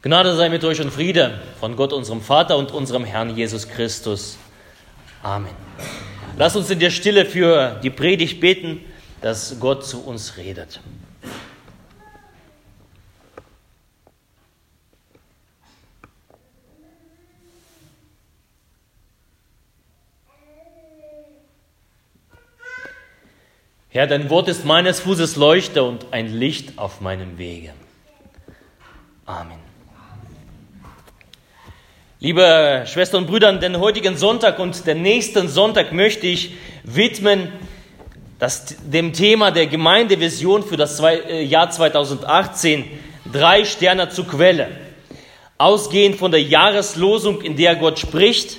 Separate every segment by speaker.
Speaker 1: Gnade sei mit euch und Friede von Gott, unserem Vater und unserem Herrn Jesus Christus. Amen. Lass uns in der Stille für die Predigt beten, dass Gott zu uns redet. Herr, dein Wort ist meines Fußes Leuchte und ein Licht auf meinem Wege. Amen. Liebe Schwestern und Brüder, den heutigen Sonntag und den nächsten Sonntag möchte ich widmen das, dem Thema der Gemeindevision für das äh, Jahr 2018, drei Sterne zur Quelle. Ausgehend von der Jahreslosung, in der Gott spricht,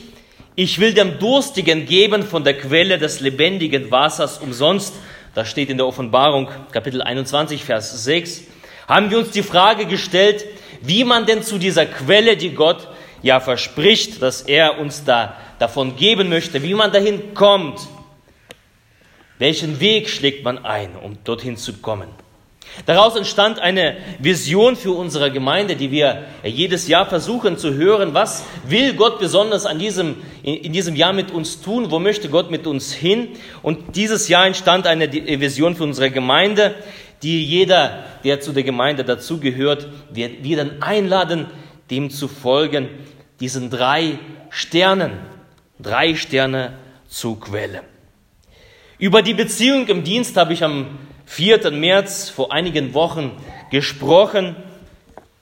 Speaker 1: ich will dem Durstigen geben von der Quelle des lebendigen Wassers umsonst. Das steht in der Offenbarung, Kapitel 21, Vers 6. Haben wir uns die Frage gestellt, wie man denn zu dieser Quelle, die Gott ja verspricht, dass er uns da davon geben möchte, wie man dahin kommt. Welchen Weg schlägt man ein, um dorthin zu kommen? Daraus entstand eine Vision für unsere Gemeinde, die wir jedes Jahr versuchen zu hören. Was will Gott besonders an diesem, in diesem Jahr mit uns tun? Wo möchte Gott mit uns hin? Und dieses Jahr entstand eine Vision für unsere Gemeinde, die jeder, der zu der Gemeinde dazugehört, wir, wir dann einladen, dem zu folgen, diesen drei Sternen, drei Sterne zur Quelle. Über die Beziehung im Dienst habe ich am 4. März vor einigen Wochen gesprochen,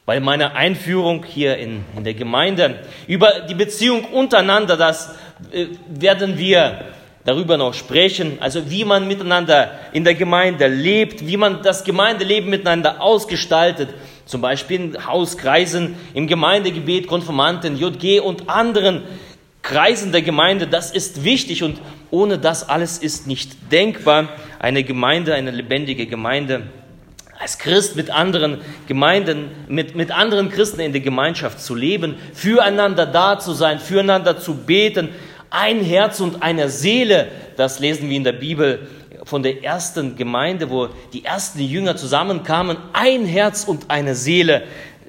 Speaker 1: bei meiner Einführung hier in, in der Gemeinde. Über die Beziehung untereinander, das äh, werden wir darüber noch sprechen, also wie man miteinander in der Gemeinde lebt, wie man das Gemeindeleben miteinander ausgestaltet, zum Beispiel in Hauskreisen, im Gemeindegebet, Konformanten, JG und anderen Kreisen der Gemeinde. Das ist wichtig und ohne das alles ist nicht denkbar. Eine Gemeinde, eine lebendige Gemeinde als Christ mit anderen Gemeinden, mit, mit anderen Christen in der Gemeinschaft zu leben, füreinander da zu sein, füreinander zu beten, ein Herz und eine Seele, das lesen wir in der Bibel, von der ersten Gemeinde, wo die ersten Jünger zusammenkamen, ein Herz und eine Seele.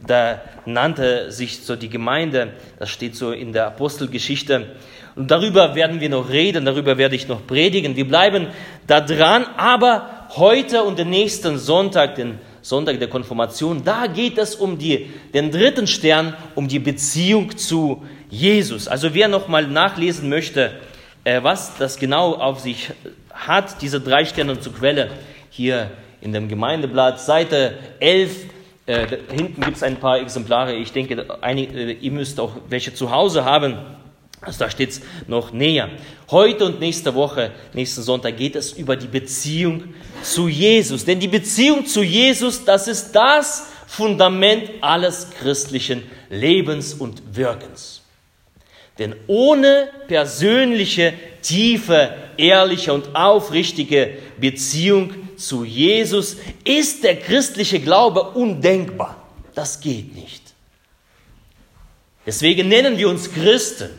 Speaker 1: Da nannte sich so die Gemeinde, das steht so in der Apostelgeschichte. Und darüber werden wir noch reden, darüber werde ich noch predigen. Wir bleiben da dran, aber heute und den nächsten Sonntag, den Sonntag der Konfirmation, da geht es um die, den dritten Stern, um die Beziehung zu Jesus. Also wer noch mal nachlesen möchte, äh, was das genau auf sich hat diese drei Sterne zur Quelle hier in dem Gemeindeblatt, Seite 11. Äh, hinten gibt es ein paar Exemplare. Ich denke, einige, äh, ihr müsst auch welche zu Hause haben. Also da steht es noch näher. Heute und nächste Woche, nächsten Sonntag, geht es über die Beziehung zu Jesus. Denn die Beziehung zu Jesus, das ist das Fundament alles christlichen Lebens und Wirkens. Denn ohne persönliche, tiefe, ehrliche und aufrichtige Beziehung zu Jesus ist der christliche Glaube undenkbar. Das geht nicht. Deswegen nennen wir uns Christen.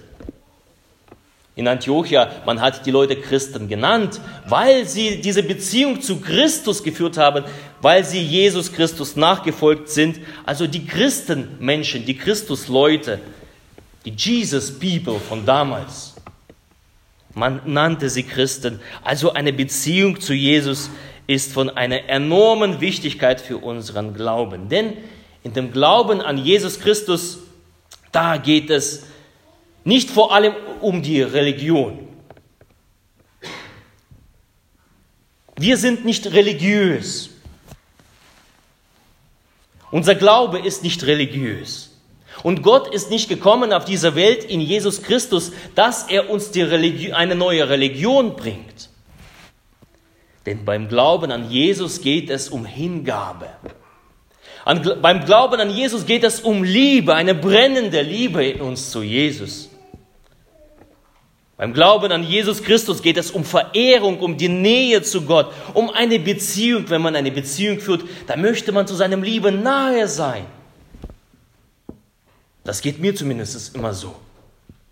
Speaker 1: In Antiochia, man hat die Leute Christen genannt, weil sie diese Beziehung zu Christus geführt haben, weil sie Jesus Christus nachgefolgt sind. Also die Christenmenschen, die Christusleute, die Jesus People von damals. Man nannte sie Christen. Also eine Beziehung zu Jesus ist von einer enormen Wichtigkeit für unseren Glauben. Denn in dem Glauben an Jesus Christus, da geht es nicht vor allem um die Religion. Wir sind nicht religiös. Unser Glaube ist nicht religiös. Und Gott ist nicht gekommen auf diese Welt in Jesus Christus, dass er uns eine neue Religion bringt. Denn beim Glauben an Jesus geht es um Hingabe. An, beim Glauben an Jesus geht es um Liebe, eine brennende Liebe in uns zu Jesus. Beim Glauben an Jesus Christus geht es um Verehrung, um die Nähe zu Gott, um eine Beziehung. Wenn man eine Beziehung führt, dann möchte man zu seinem Lieben nahe sein. Das geht mir zumindest immer so.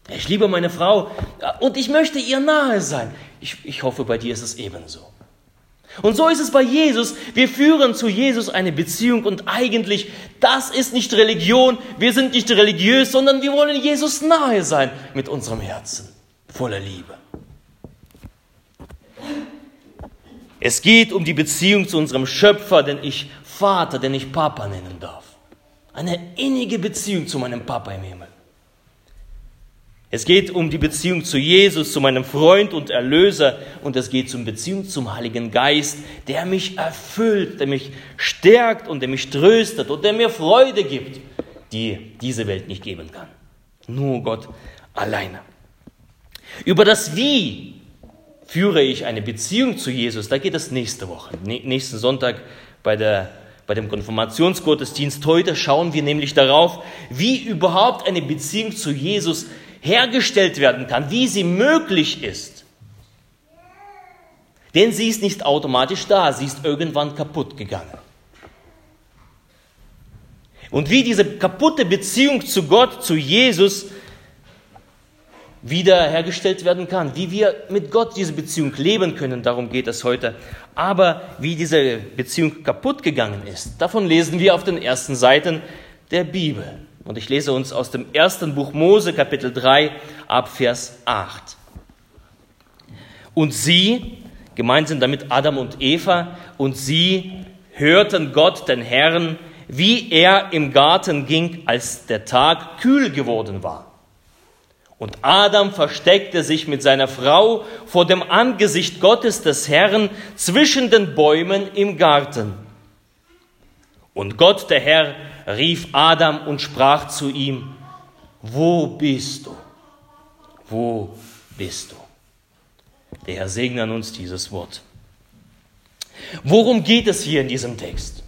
Speaker 1: Ich liebe meine Frau und ich möchte ihr nahe sein. Ich, ich hoffe, bei dir ist es ebenso. Und so ist es bei Jesus. Wir führen zu Jesus eine Beziehung und eigentlich, das ist nicht Religion. Wir sind nicht religiös, sondern wir wollen Jesus nahe sein mit unserem Herzen, voller Liebe. Es geht um die Beziehung zu unserem Schöpfer, den ich Vater, den ich Papa nennen darf. Eine innige Beziehung zu meinem Papa im Himmel. Es geht um die Beziehung zu Jesus, zu meinem Freund und Erlöser und es geht um Beziehung zum Heiligen Geist, der mich erfüllt, der mich stärkt und der mich tröstet und der mir Freude gibt, die diese Welt nicht geben kann. Nur Gott alleine. Über das Wie führe ich eine Beziehung zu Jesus, da geht es nächste Woche, nächsten Sonntag bei, der, bei dem Konfirmationsgottesdienst. Heute schauen wir nämlich darauf, wie überhaupt eine Beziehung zu Jesus hergestellt werden kann, wie sie möglich ist. Denn sie ist nicht automatisch da, sie ist irgendwann kaputt gegangen. Und wie diese kaputte Beziehung zu Gott, zu Jesus, wiederhergestellt werden kann, wie wir mit Gott diese Beziehung leben können, darum geht es heute. Aber wie diese Beziehung kaputt gegangen ist, davon lesen wir auf den ersten Seiten der Bibel. Und ich lese uns aus dem ersten Buch Mose, Kapitel 3, ab Vers 8. Und sie, gemeint sind damit Adam und Eva, und sie hörten Gott, den Herrn, wie er im Garten ging, als der Tag kühl geworden war. Und Adam versteckte sich mit seiner Frau vor dem Angesicht Gottes des Herrn zwischen den Bäumen im Garten. Und Gott, der Herr, rief Adam und sprach zu ihm, wo bist du? Wo bist du? Der Herr segne an uns dieses Wort. Worum geht es hier in diesem Text?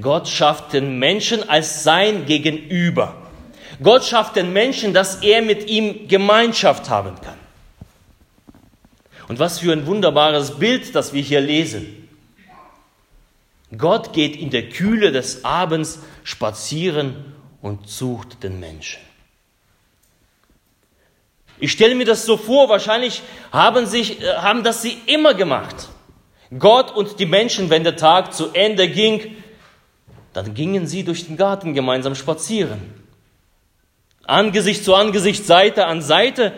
Speaker 1: Gott schafft den Menschen als sein Gegenüber. Gott schafft den Menschen, dass er mit ihm Gemeinschaft haben kann. Und was für ein wunderbares Bild, das wir hier lesen. Gott geht in der Kühle des Abends spazieren und sucht den Menschen. Ich stelle mir das so vor, wahrscheinlich haben, sich, äh, haben das sie immer gemacht. Gott und die Menschen, wenn der Tag zu Ende ging, dann gingen sie durch den Garten gemeinsam spazieren. Angesicht zu Angesicht, Seite an Seite,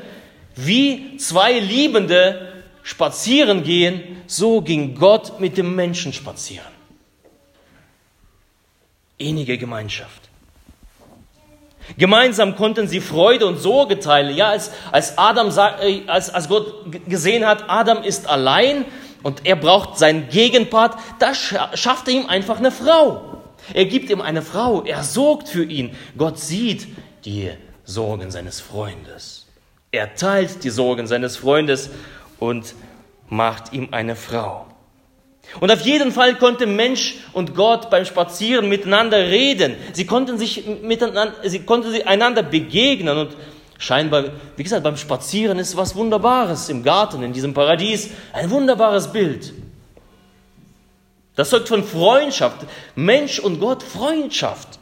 Speaker 1: wie zwei Liebende spazieren gehen, so ging Gott mit dem Menschen spazieren. Innige Gemeinschaft. Gemeinsam konnten sie Freude und Sorge teilen. Ja, als, als, Adam, äh, als, als Gott gesehen hat, Adam ist allein und er braucht seinen Gegenpart, da schafft er ihm einfach eine Frau. Er gibt ihm eine Frau, er sorgt für ihn. Gott sieht, die Sorgen seines Freundes. Er teilt die Sorgen seines Freundes und macht ihm eine Frau. Und auf jeden Fall konnte Mensch und Gott beim Spazieren miteinander reden. Sie konnten sich miteinander, sie konnten einander begegnen und scheinbar, wie gesagt, beim Spazieren ist was Wunderbares im Garten, in diesem Paradies, ein wunderbares Bild. Das zeugt von Freundschaft. Mensch und Gott Freundschaft.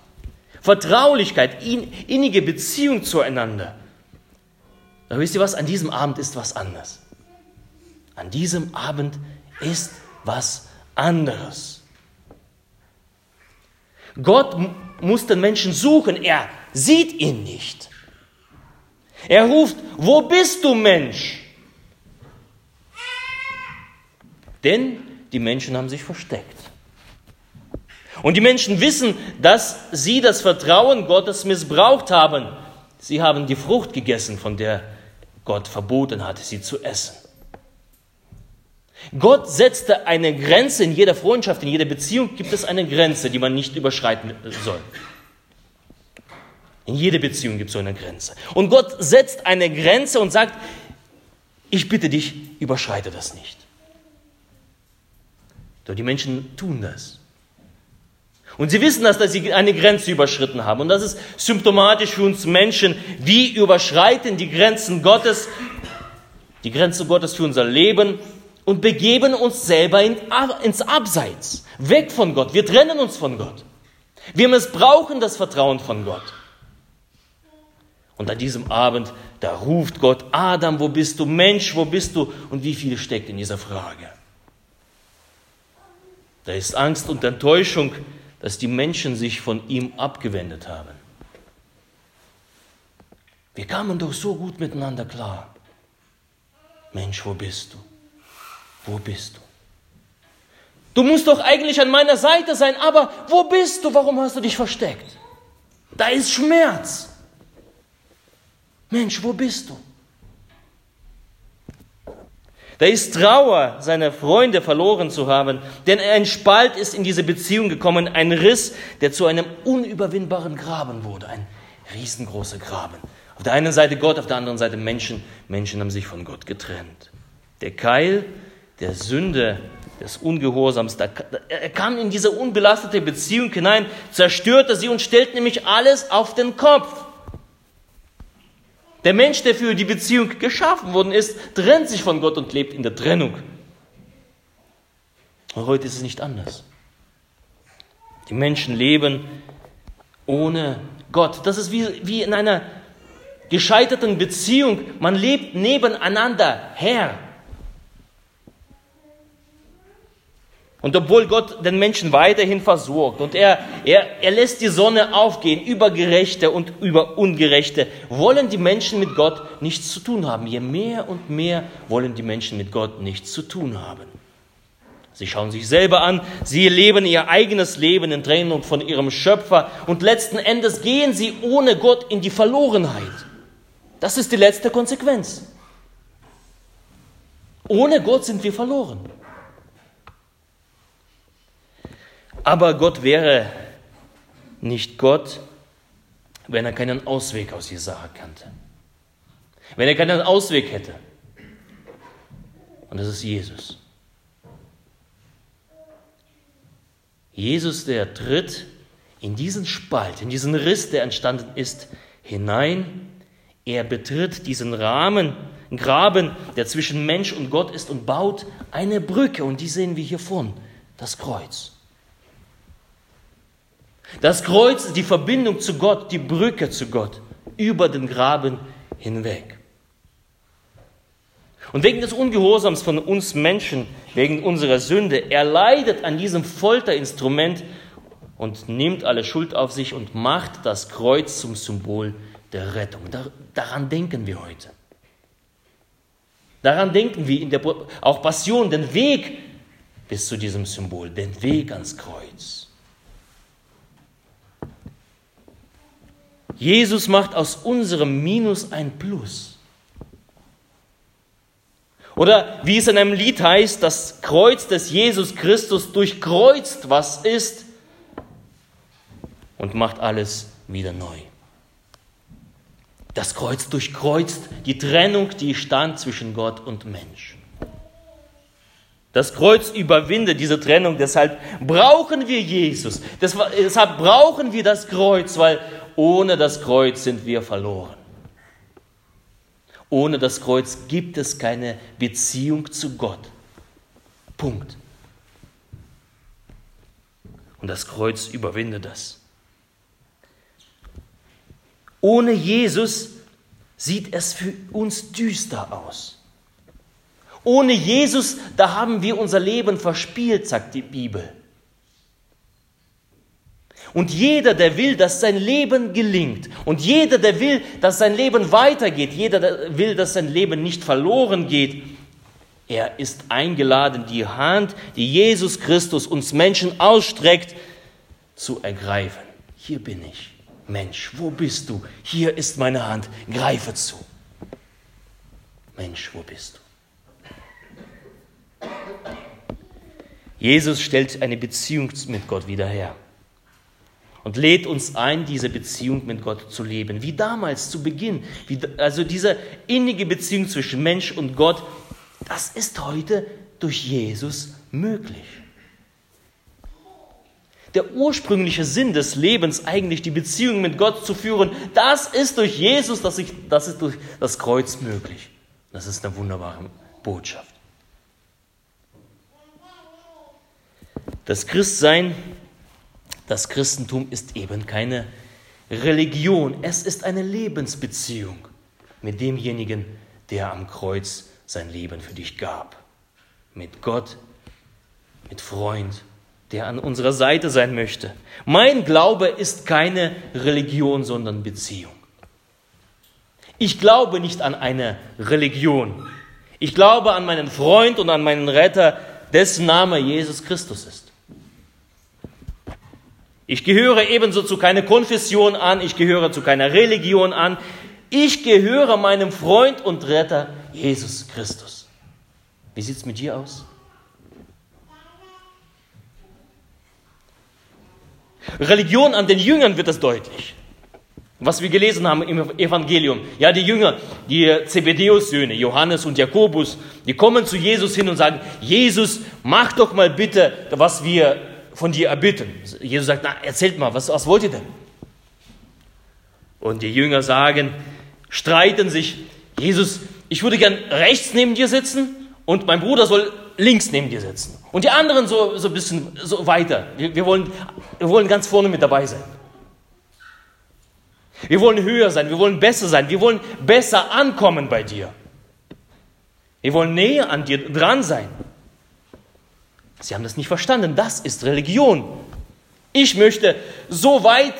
Speaker 1: Vertraulichkeit, innige Beziehung zueinander. Aber wisst ihr was? An diesem Abend ist was anderes. An diesem Abend ist was anderes. Gott muss den Menschen suchen, er sieht ihn nicht. Er ruft, wo bist du Mensch? Denn die Menschen haben sich versteckt. Und die Menschen wissen, dass sie das Vertrauen Gottes missbraucht haben. Sie haben die Frucht gegessen, von der Gott verboten hatte, sie zu essen. Gott setzte eine Grenze in jeder Freundschaft, in jeder Beziehung gibt es eine Grenze, die man nicht überschreiten soll. In jeder Beziehung gibt es so eine Grenze. Und Gott setzt eine Grenze und sagt, ich bitte dich, überschreite das nicht. Doch die Menschen tun das. Und sie wissen das, dass sie eine Grenze überschritten haben. Und das ist symptomatisch für uns Menschen. Wie überschreiten die Grenzen Gottes, die Grenze Gottes für unser Leben und begeben uns selber ins Abseits, weg von Gott. Wir trennen uns von Gott. Wir missbrauchen das Vertrauen von Gott. Und an diesem Abend, da ruft Gott, Adam, wo bist du? Mensch, wo bist du? Und wie viel steckt in dieser Frage? Da ist Angst und Enttäuschung, dass die Menschen sich von ihm abgewendet haben. Wir kamen doch so gut miteinander klar. Mensch, wo bist du? Wo bist du? Du musst doch eigentlich an meiner Seite sein, aber wo bist du? Warum hast du dich versteckt? Da ist Schmerz. Mensch, wo bist du? Da ist Trauer, seine Freunde verloren zu haben, denn ein Spalt ist in diese Beziehung gekommen, ein Riss, der zu einem unüberwindbaren Graben wurde, ein riesengroßer Graben. Auf der einen Seite Gott, auf der anderen Seite Menschen. Menschen haben sich von Gott getrennt. Der Keil der Sünde, des Ungehorsams, er kam in diese unbelastete Beziehung hinein, zerstörte sie und stellt nämlich alles auf den Kopf. Der Mensch, der für die Beziehung geschaffen worden ist, trennt sich von Gott und lebt in der Trennung. Und heute ist es nicht anders. Die Menschen leben ohne Gott. Das ist wie, wie in einer gescheiterten Beziehung. Man lebt nebeneinander her. Und obwohl Gott den Menschen weiterhin versorgt und er, er, er lässt die Sonne aufgehen über Gerechte und über Ungerechte, wollen die Menschen mit Gott nichts zu tun haben. Je mehr und mehr wollen die Menschen mit Gott nichts zu tun haben. Sie schauen sich selber an, sie leben ihr eigenes Leben in Trennung von ihrem Schöpfer und letzten Endes gehen sie ohne Gott in die Verlorenheit. Das ist die letzte Konsequenz. Ohne Gott sind wir verloren. Aber Gott wäre nicht Gott, wenn er keinen Ausweg aus dieser Sache kannte. Wenn er keinen Ausweg hätte. Und das ist Jesus. Jesus, der tritt in diesen Spalt, in diesen Riss, der entstanden ist, hinein. Er betritt diesen Rahmen, Graben, der zwischen Mensch und Gott ist und baut eine Brücke. Und die sehen wir hier vorn, das Kreuz. Das Kreuz ist die Verbindung zu Gott, die Brücke zu Gott, über den Graben hinweg. Und wegen des Ungehorsams von uns Menschen, wegen unserer Sünde, er leidet an diesem Folterinstrument und nimmt alle Schuld auf sich und macht das Kreuz zum Symbol der Rettung. daran denken wir heute. Daran denken wir in der auch Passion, den Weg bis zu diesem Symbol, den Weg ans Kreuz. Jesus macht aus unserem Minus ein Plus. Oder wie es in einem Lied heißt, das Kreuz des Jesus Christus durchkreuzt, was ist, und macht alles wieder neu. Das Kreuz durchkreuzt die Trennung, die stand zwischen Gott und Mensch. Das Kreuz überwindet diese Trennung, deshalb brauchen wir Jesus. Deshalb brauchen wir das Kreuz, weil ohne das Kreuz sind wir verloren. Ohne das Kreuz gibt es keine Beziehung zu Gott. Punkt. Und das Kreuz überwindet das. Ohne Jesus sieht es für uns düster aus. Ohne Jesus, da haben wir unser Leben verspielt, sagt die Bibel. Und jeder, der will, dass sein Leben gelingt, und jeder, der will, dass sein Leben weitergeht, jeder, der will, dass sein Leben nicht verloren geht, er ist eingeladen, die Hand, die Jesus Christus uns Menschen ausstreckt, zu ergreifen. Hier bin ich. Mensch, wo bist du? Hier ist meine Hand. Greife zu. Mensch, wo bist du? Jesus stellt eine Beziehung mit Gott wieder her und lädt uns ein, diese Beziehung mit Gott zu leben, wie damals zu Beginn. Wie, also diese innige Beziehung zwischen Mensch und Gott, das ist heute durch Jesus möglich. Der ursprüngliche Sinn des Lebens, eigentlich die Beziehung mit Gott zu führen, das ist durch Jesus, das ist, das ist durch das Kreuz möglich. Das ist eine wunderbare Botschaft. Das Christsein das Christentum ist eben keine Religion, es ist eine Lebensbeziehung mit demjenigen, der am Kreuz sein Leben für dich gab. Mit Gott, mit Freund der an unserer Seite sein möchte. Mein Glaube ist keine Religion, sondern Beziehung. Ich glaube nicht an eine Religion. Ich glaube an meinen Freund und an meinen Retter, dessen Name Jesus Christus ist. Ich gehöre ebenso zu keiner Konfession an, ich gehöre zu keiner Religion an. Ich gehöre meinem Freund und Retter Jesus Christus. Wie sieht es mit dir aus? Religion an den Jüngern wird das deutlich. Was wir gelesen haben im Evangelium. Ja, die Jünger, die Zebedeus-Söhne, Johannes und Jakobus, die kommen zu Jesus hin und sagen, Jesus, mach doch mal bitte, was wir von dir erbitten. Jesus sagt, na, erzählt mal, was, was wollt ihr denn? Und die Jünger sagen, streiten sich, Jesus, ich würde gern rechts neben dir sitzen und mein Bruder soll links neben dir sitzen. Und die anderen so, so ein bisschen so weiter. Wir, wir, wollen, wir wollen ganz vorne mit dabei sein. Wir wollen höher sein, wir wollen besser sein, wir wollen besser ankommen bei dir. Wir wollen näher an dir dran sein. Sie haben das nicht verstanden. Das ist Religion. Ich möchte so weit,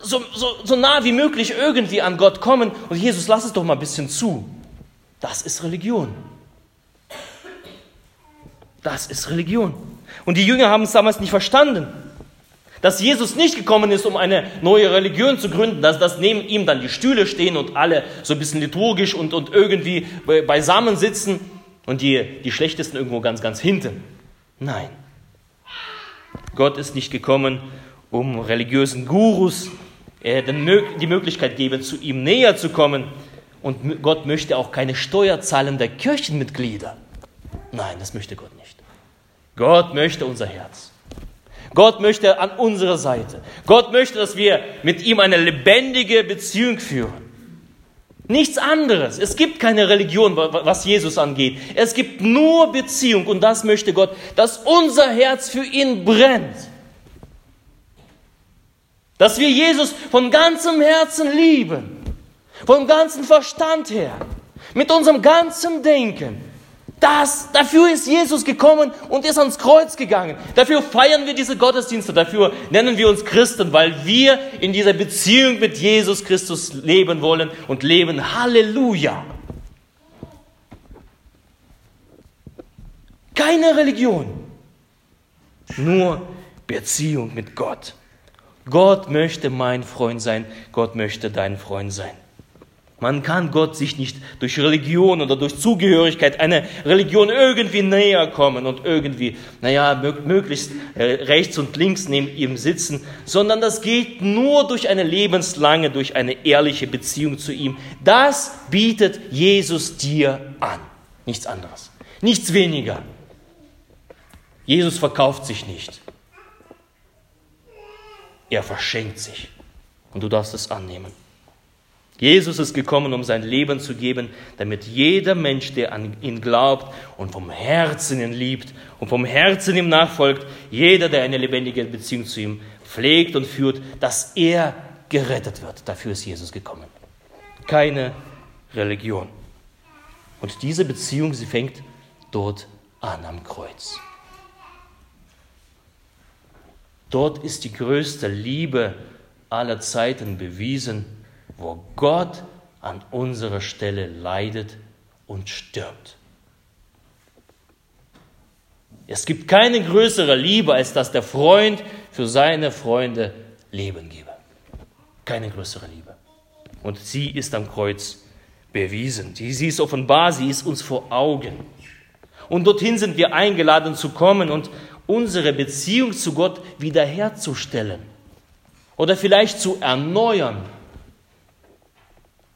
Speaker 1: so, so, so nah wie möglich irgendwie an Gott kommen. Und Jesus, lass es doch mal ein bisschen zu. Das ist Religion. Das ist Religion. Und die Jünger haben es damals nicht verstanden. Dass Jesus nicht gekommen ist, um eine neue Religion zu gründen, dass, dass neben ihm dann die Stühle stehen und alle so ein bisschen liturgisch und, und irgendwie beisammen sitzen und die, die Schlechtesten irgendwo ganz, ganz hinten. Nein. Gott ist nicht gekommen, um religiösen Gurus äh, die Möglichkeit geben, zu ihm näher zu kommen. Und Gott möchte auch keine steuerzahlende Kirchenmitglieder. Nein, das möchte Gott nicht. Gott möchte unser Herz. Gott möchte an unserer Seite. Gott möchte, dass wir mit ihm eine lebendige Beziehung führen. Nichts anderes. Es gibt keine Religion, was Jesus angeht. Es gibt nur Beziehung und das möchte Gott, dass unser Herz für ihn brennt. Dass wir Jesus von ganzem Herzen lieben, vom ganzen Verstand her, mit unserem ganzen Denken. Das, dafür ist Jesus gekommen und ist ans Kreuz gegangen. Dafür feiern wir diese Gottesdienste. Dafür nennen wir uns Christen, weil wir in dieser Beziehung mit Jesus Christus leben wollen und leben. Halleluja. Keine Religion, nur Beziehung mit Gott. Gott möchte mein Freund sein, Gott möchte dein Freund sein. Man kann Gott sich nicht durch Religion oder durch Zugehörigkeit einer Religion irgendwie näher kommen und irgendwie, naja, möglichst rechts und links neben ihm sitzen, sondern das geht nur durch eine lebenslange, durch eine ehrliche Beziehung zu ihm. Das bietet Jesus dir an. Nichts anderes. Nichts weniger. Jesus verkauft sich nicht. Er verschenkt sich. Und du darfst es annehmen. Jesus ist gekommen, um sein Leben zu geben, damit jeder Mensch, der an ihn glaubt und vom Herzen ihn liebt und vom Herzen ihm nachfolgt, jeder, der eine lebendige Beziehung zu ihm pflegt und führt, dass er gerettet wird. Dafür ist Jesus gekommen. Keine Religion. Und diese Beziehung, sie fängt dort an am Kreuz. Dort ist die größte Liebe aller Zeiten bewiesen wo Gott an unserer Stelle leidet und stirbt. Es gibt keine größere Liebe, als dass der Freund für seine Freunde Leben gebe. Keine größere Liebe. Und sie ist am Kreuz bewiesen. Sie ist offenbar, sie ist uns vor Augen. Und dorthin sind wir eingeladen zu kommen und unsere Beziehung zu Gott wiederherzustellen oder vielleicht zu erneuern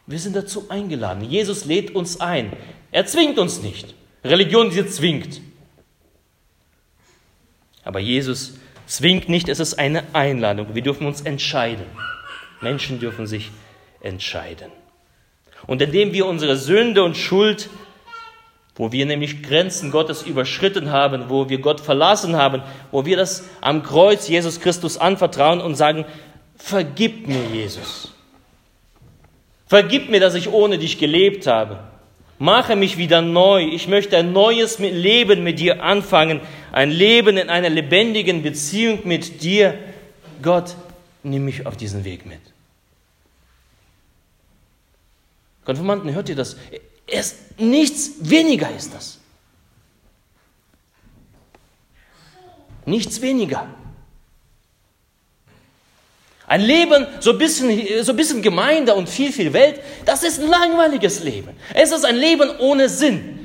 Speaker 1: wir sind dazu eingeladen. Jesus lädt uns ein. Er zwingt uns nicht. Religion, sie zwingt. Aber Jesus zwingt nicht, es ist eine Einladung. Wir dürfen uns entscheiden. Menschen dürfen sich entscheiden. Und indem wir unsere Sünde und Schuld, wo wir nämlich Grenzen Gottes überschritten haben, wo wir Gott verlassen haben, wo wir das am Kreuz Jesus Christus anvertrauen und sagen, vergib mir Jesus. Vergib mir, dass ich ohne dich gelebt habe. Mache mich wieder neu. Ich möchte ein neues Leben mit dir anfangen. Ein Leben in einer lebendigen Beziehung mit dir. Gott, nimm mich auf diesen Weg mit. Konfirmanden, hört ihr das? Es, nichts weniger ist das. Nichts weniger. Ein Leben, so ein, bisschen, so bisschen Gemeinde und viel, viel Welt, das ist ein langweiliges Leben. Es ist ein Leben ohne Sinn.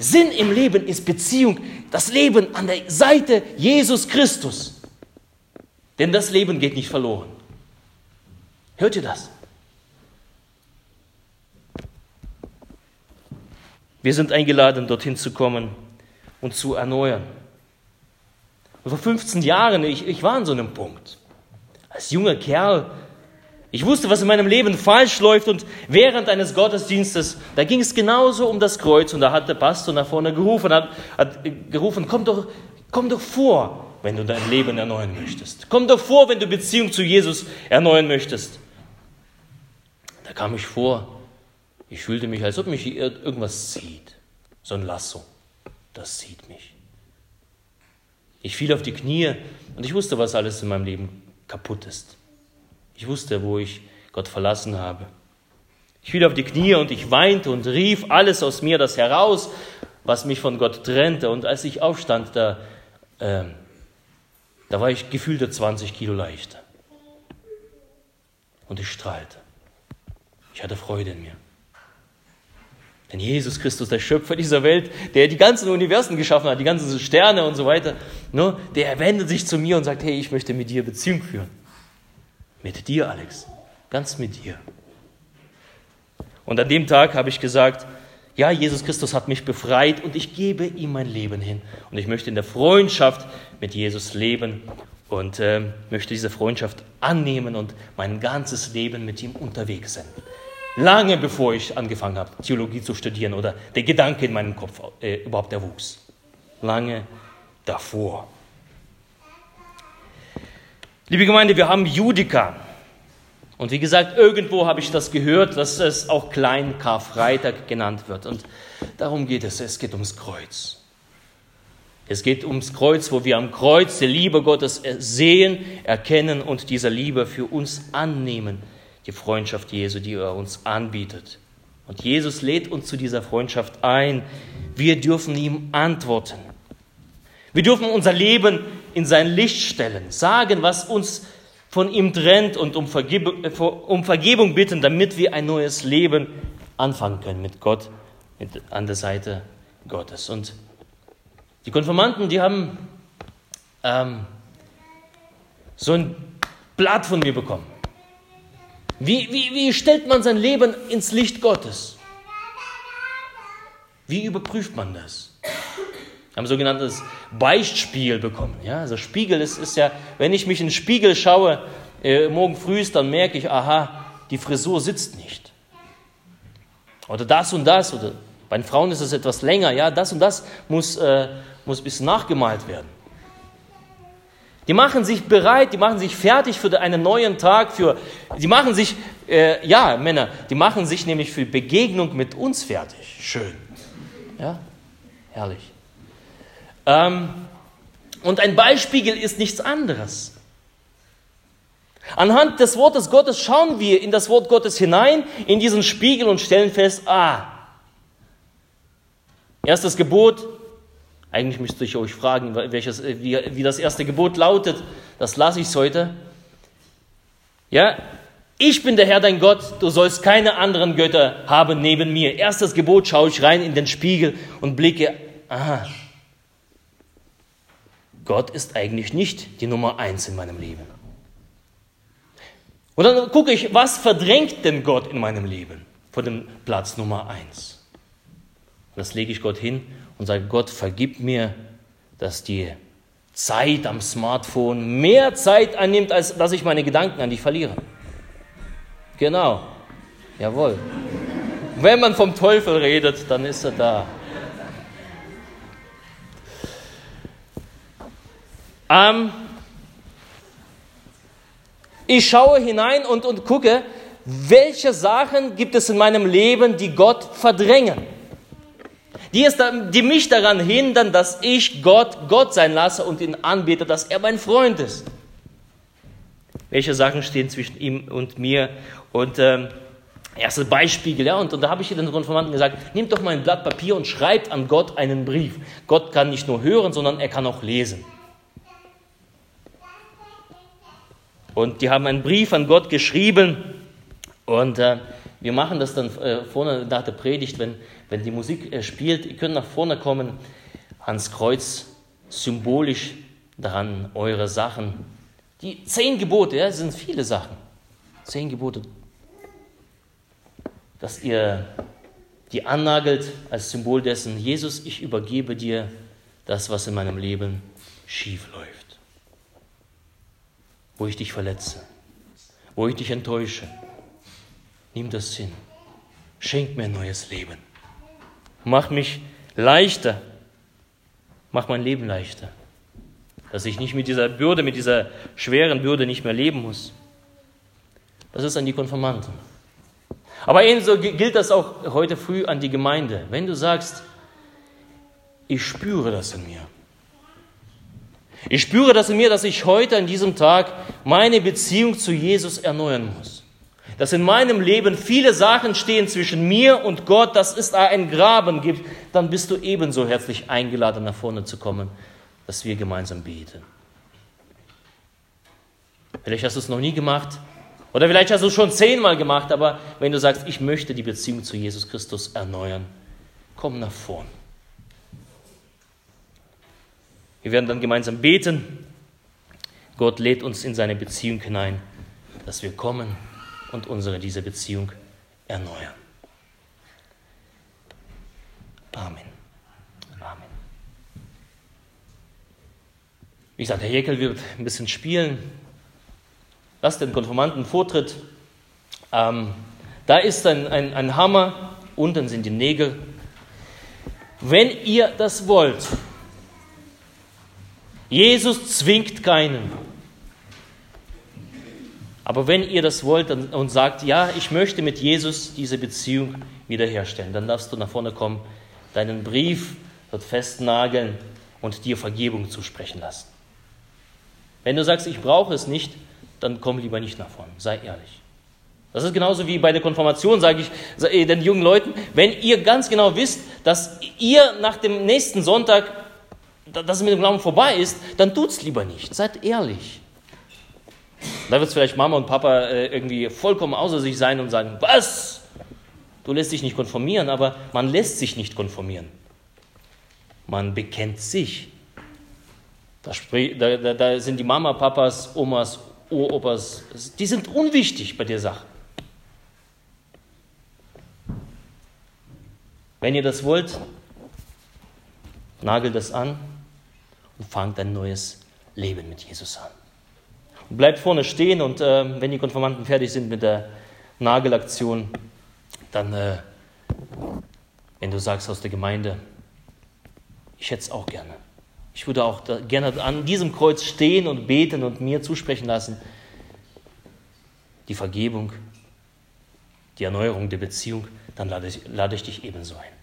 Speaker 1: Sinn im Leben ist Beziehung, das Leben an der Seite Jesus Christus. Denn das Leben geht nicht verloren. Hört ihr das? Wir sind eingeladen, dorthin zu kommen und zu erneuern. Vor 15 Jahren, ich, ich war an so einem Punkt. Als junger Kerl, ich wusste, was in meinem Leben falsch läuft und während eines Gottesdienstes, da ging es genauso um das Kreuz und da hat der Pastor nach vorne gerufen, hat, hat gerufen, komm doch, komm doch vor, wenn du dein Leben erneuern möchtest. Komm doch vor, wenn du Beziehung zu Jesus erneuern möchtest. Da kam ich vor, ich fühlte mich, als ob mich irgendwas zieht. So ein Lasso, das zieht mich. Ich fiel auf die Knie und ich wusste, was alles in meinem Leben kaputt ist. Ich wusste, wo ich Gott verlassen habe. Ich fiel auf die Knie und ich weinte und rief alles aus mir das heraus, was mich von Gott trennte. Und als ich aufstand, da, äh, da war ich gefühlte 20 Kilo leichter. Und ich strahlte. Ich hatte Freude in mir. Denn Jesus Christus, der Schöpfer dieser Welt, der die ganzen Universen geschaffen hat, die ganzen Sterne und so weiter, ne, der wendet sich zu mir und sagt, hey, ich möchte mit dir Beziehung führen. Mit dir, Alex. Ganz mit dir. Und an dem Tag habe ich gesagt, ja, Jesus Christus hat mich befreit und ich gebe ihm mein Leben hin. Und ich möchte in der Freundschaft mit Jesus leben und äh, möchte diese Freundschaft annehmen und mein ganzes Leben mit ihm unterwegs sein. Lange bevor ich angefangen habe, Theologie zu studieren oder der Gedanke in meinem Kopf äh, überhaupt erwuchs. Lange davor. Liebe Gemeinde, wir haben Judika. Und wie gesagt, irgendwo habe ich das gehört, dass es auch Klein Karfreitag genannt wird. Und darum geht es. Es geht ums Kreuz. Es geht ums Kreuz, wo wir am Kreuz die Liebe Gottes sehen, erkennen und diese Liebe für uns annehmen die Freundschaft Jesu, die er uns anbietet. Und Jesus lädt uns zu dieser Freundschaft ein. Wir dürfen ihm antworten. Wir dürfen unser Leben in sein Licht stellen, sagen, was uns von ihm trennt und um Vergebung, um Vergebung bitten, damit wir ein neues Leben anfangen können mit Gott, mit, an der Seite Gottes. Und die Konfirmanten, die haben ähm, so ein Blatt von mir bekommen. Wie, wie, wie stellt man sein Leben ins Licht Gottes? Wie überprüft man das? Wir haben sogenanntes Beichtspiegel bekommen. Ja, also Spiegel ist, ist ja, wenn ich mich in den Spiegel schaue, äh, morgen früh, dann merke ich, aha, die Frisur sitzt nicht. Oder das und das, oder bei den Frauen ist es etwas länger, ja, das und das muss, äh, muss ein bisschen nachgemalt werden. Die machen sich bereit, die machen sich fertig für einen neuen Tag, für, die machen sich, äh, ja, Männer, die machen sich nämlich für Begegnung mit uns fertig. Schön. Ja, herrlich. Ähm, und ein Beispiegel ist nichts anderes. Anhand des Wortes Gottes schauen wir in das Wort Gottes hinein, in diesen Spiegel und stellen fest, ah, erstes Gebot, eigentlich müsste ich euch fragen, welches, äh, wie, wie das erste Gebot lautet. Das lasse ich heute. Ja, ich bin der Herr dein Gott, du sollst keine anderen Götter haben neben mir. Erstes Gebot schaue ich rein in den Spiegel und blicke, aha, Gott ist eigentlich nicht die Nummer eins in meinem Leben. Und dann gucke ich, was verdrängt denn Gott in meinem Leben vor dem Platz Nummer eins? Das lege ich Gott hin und sage, Gott, vergib mir, dass die Zeit am Smartphone mehr Zeit annimmt, als dass ich meine Gedanken an dich verliere. Genau. Jawohl. Wenn man vom Teufel redet, dann ist er da. Ähm, ich schaue hinein und, und gucke, welche Sachen gibt es in meinem Leben, die Gott verdrängen? Die, ist, die mich daran hindern, dass ich Gott Gott sein lasse und ihn anbete, dass er mein Freund ist. Welche Sachen stehen zwischen ihm und mir? Und ähm, erstes Beispiel, ja, und, und da habe ich den Konformanten gesagt, nehmt doch mal ein Blatt Papier und schreibt an Gott einen Brief. Gott kann nicht nur hören, sondern er kann auch lesen. Und die haben einen Brief an Gott geschrieben und äh, wir machen das dann äh, vorne nach der Predigt, wenn, wenn die Musik äh, spielt. Ihr könnt nach vorne kommen, ans Kreuz, symbolisch daran eure Sachen. Die zehn Gebote, ja, sind viele Sachen. Zehn Gebote. Dass ihr die annagelt als Symbol dessen, Jesus, ich übergebe dir das, was in meinem Leben schief läuft. Wo ich dich verletze, wo ich dich enttäusche, Nimm das hin. Schenk mir ein neues Leben. Mach mich leichter. Mach mein Leben leichter. Dass ich nicht mit dieser Bürde, mit dieser schweren Bürde nicht mehr leben muss. Das ist an die Konformanten. Aber ebenso gilt das auch heute früh an die Gemeinde. Wenn du sagst, ich spüre das in mir. Ich spüre das in mir, dass ich heute an diesem Tag meine Beziehung zu Jesus erneuern muss dass in meinem Leben viele Sachen stehen zwischen mir und Gott, dass es da einen Graben gibt, dann bist du ebenso herzlich eingeladen, nach vorne zu kommen, dass wir gemeinsam beten. Vielleicht hast du es noch nie gemacht oder vielleicht hast du es schon zehnmal gemacht, aber wenn du sagst, ich möchte die Beziehung zu Jesus Christus erneuern, komm nach vorn. Wir werden dann gemeinsam beten. Gott lädt uns in seine Beziehung hinein, dass wir kommen und unsere diese Beziehung erneuern. Amen. Amen. Wie gesagt, Herr Jekyll wird ein bisschen spielen. Lass den Konformanten Vortritt. Ähm, da ist ein, ein, ein Hammer, unten sind die Nägel. Wenn ihr das wollt, Jesus zwingt keinen. Aber wenn ihr das wollt und sagt, ja, ich möchte mit Jesus diese Beziehung wiederherstellen, dann darfst du nach vorne kommen, deinen Brief dort festnageln und dir Vergebung zusprechen lassen. Wenn du sagst, ich brauche es nicht, dann komm lieber nicht nach vorne, sei ehrlich. Das ist genauso wie bei der Konfirmation, sage ich den jungen Leuten, wenn ihr ganz genau wisst, dass ihr nach dem nächsten Sonntag, dass es mit dem Glauben vorbei ist, dann tut es lieber nicht. Seid ehrlich. Da wird es vielleicht Mama und Papa äh, irgendwie vollkommen außer sich sein und sagen, was? Du lässt dich nicht konformieren, aber man lässt sich nicht konformieren. Man bekennt sich. Da, da, da sind die Mama, Papas, Omas, Uropas, die sind unwichtig bei der Sache. Wenn ihr das wollt, nagelt das an und fangt ein neues Leben mit Jesus an. Bleibt vorne stehen und äh, wenn die Konformanten fertig sind mit der Nagelaktion, dann, äh, wenn du sagst aus der Gemeinde, ich hätte es auch gerne. Ich würde auch gerne an diesem Kreuz stehen und beten und mir zusprechen lassen, die Vergebung, die Erneuerung der Beziehung, dann lade ich, lade ich dich ebenso ein.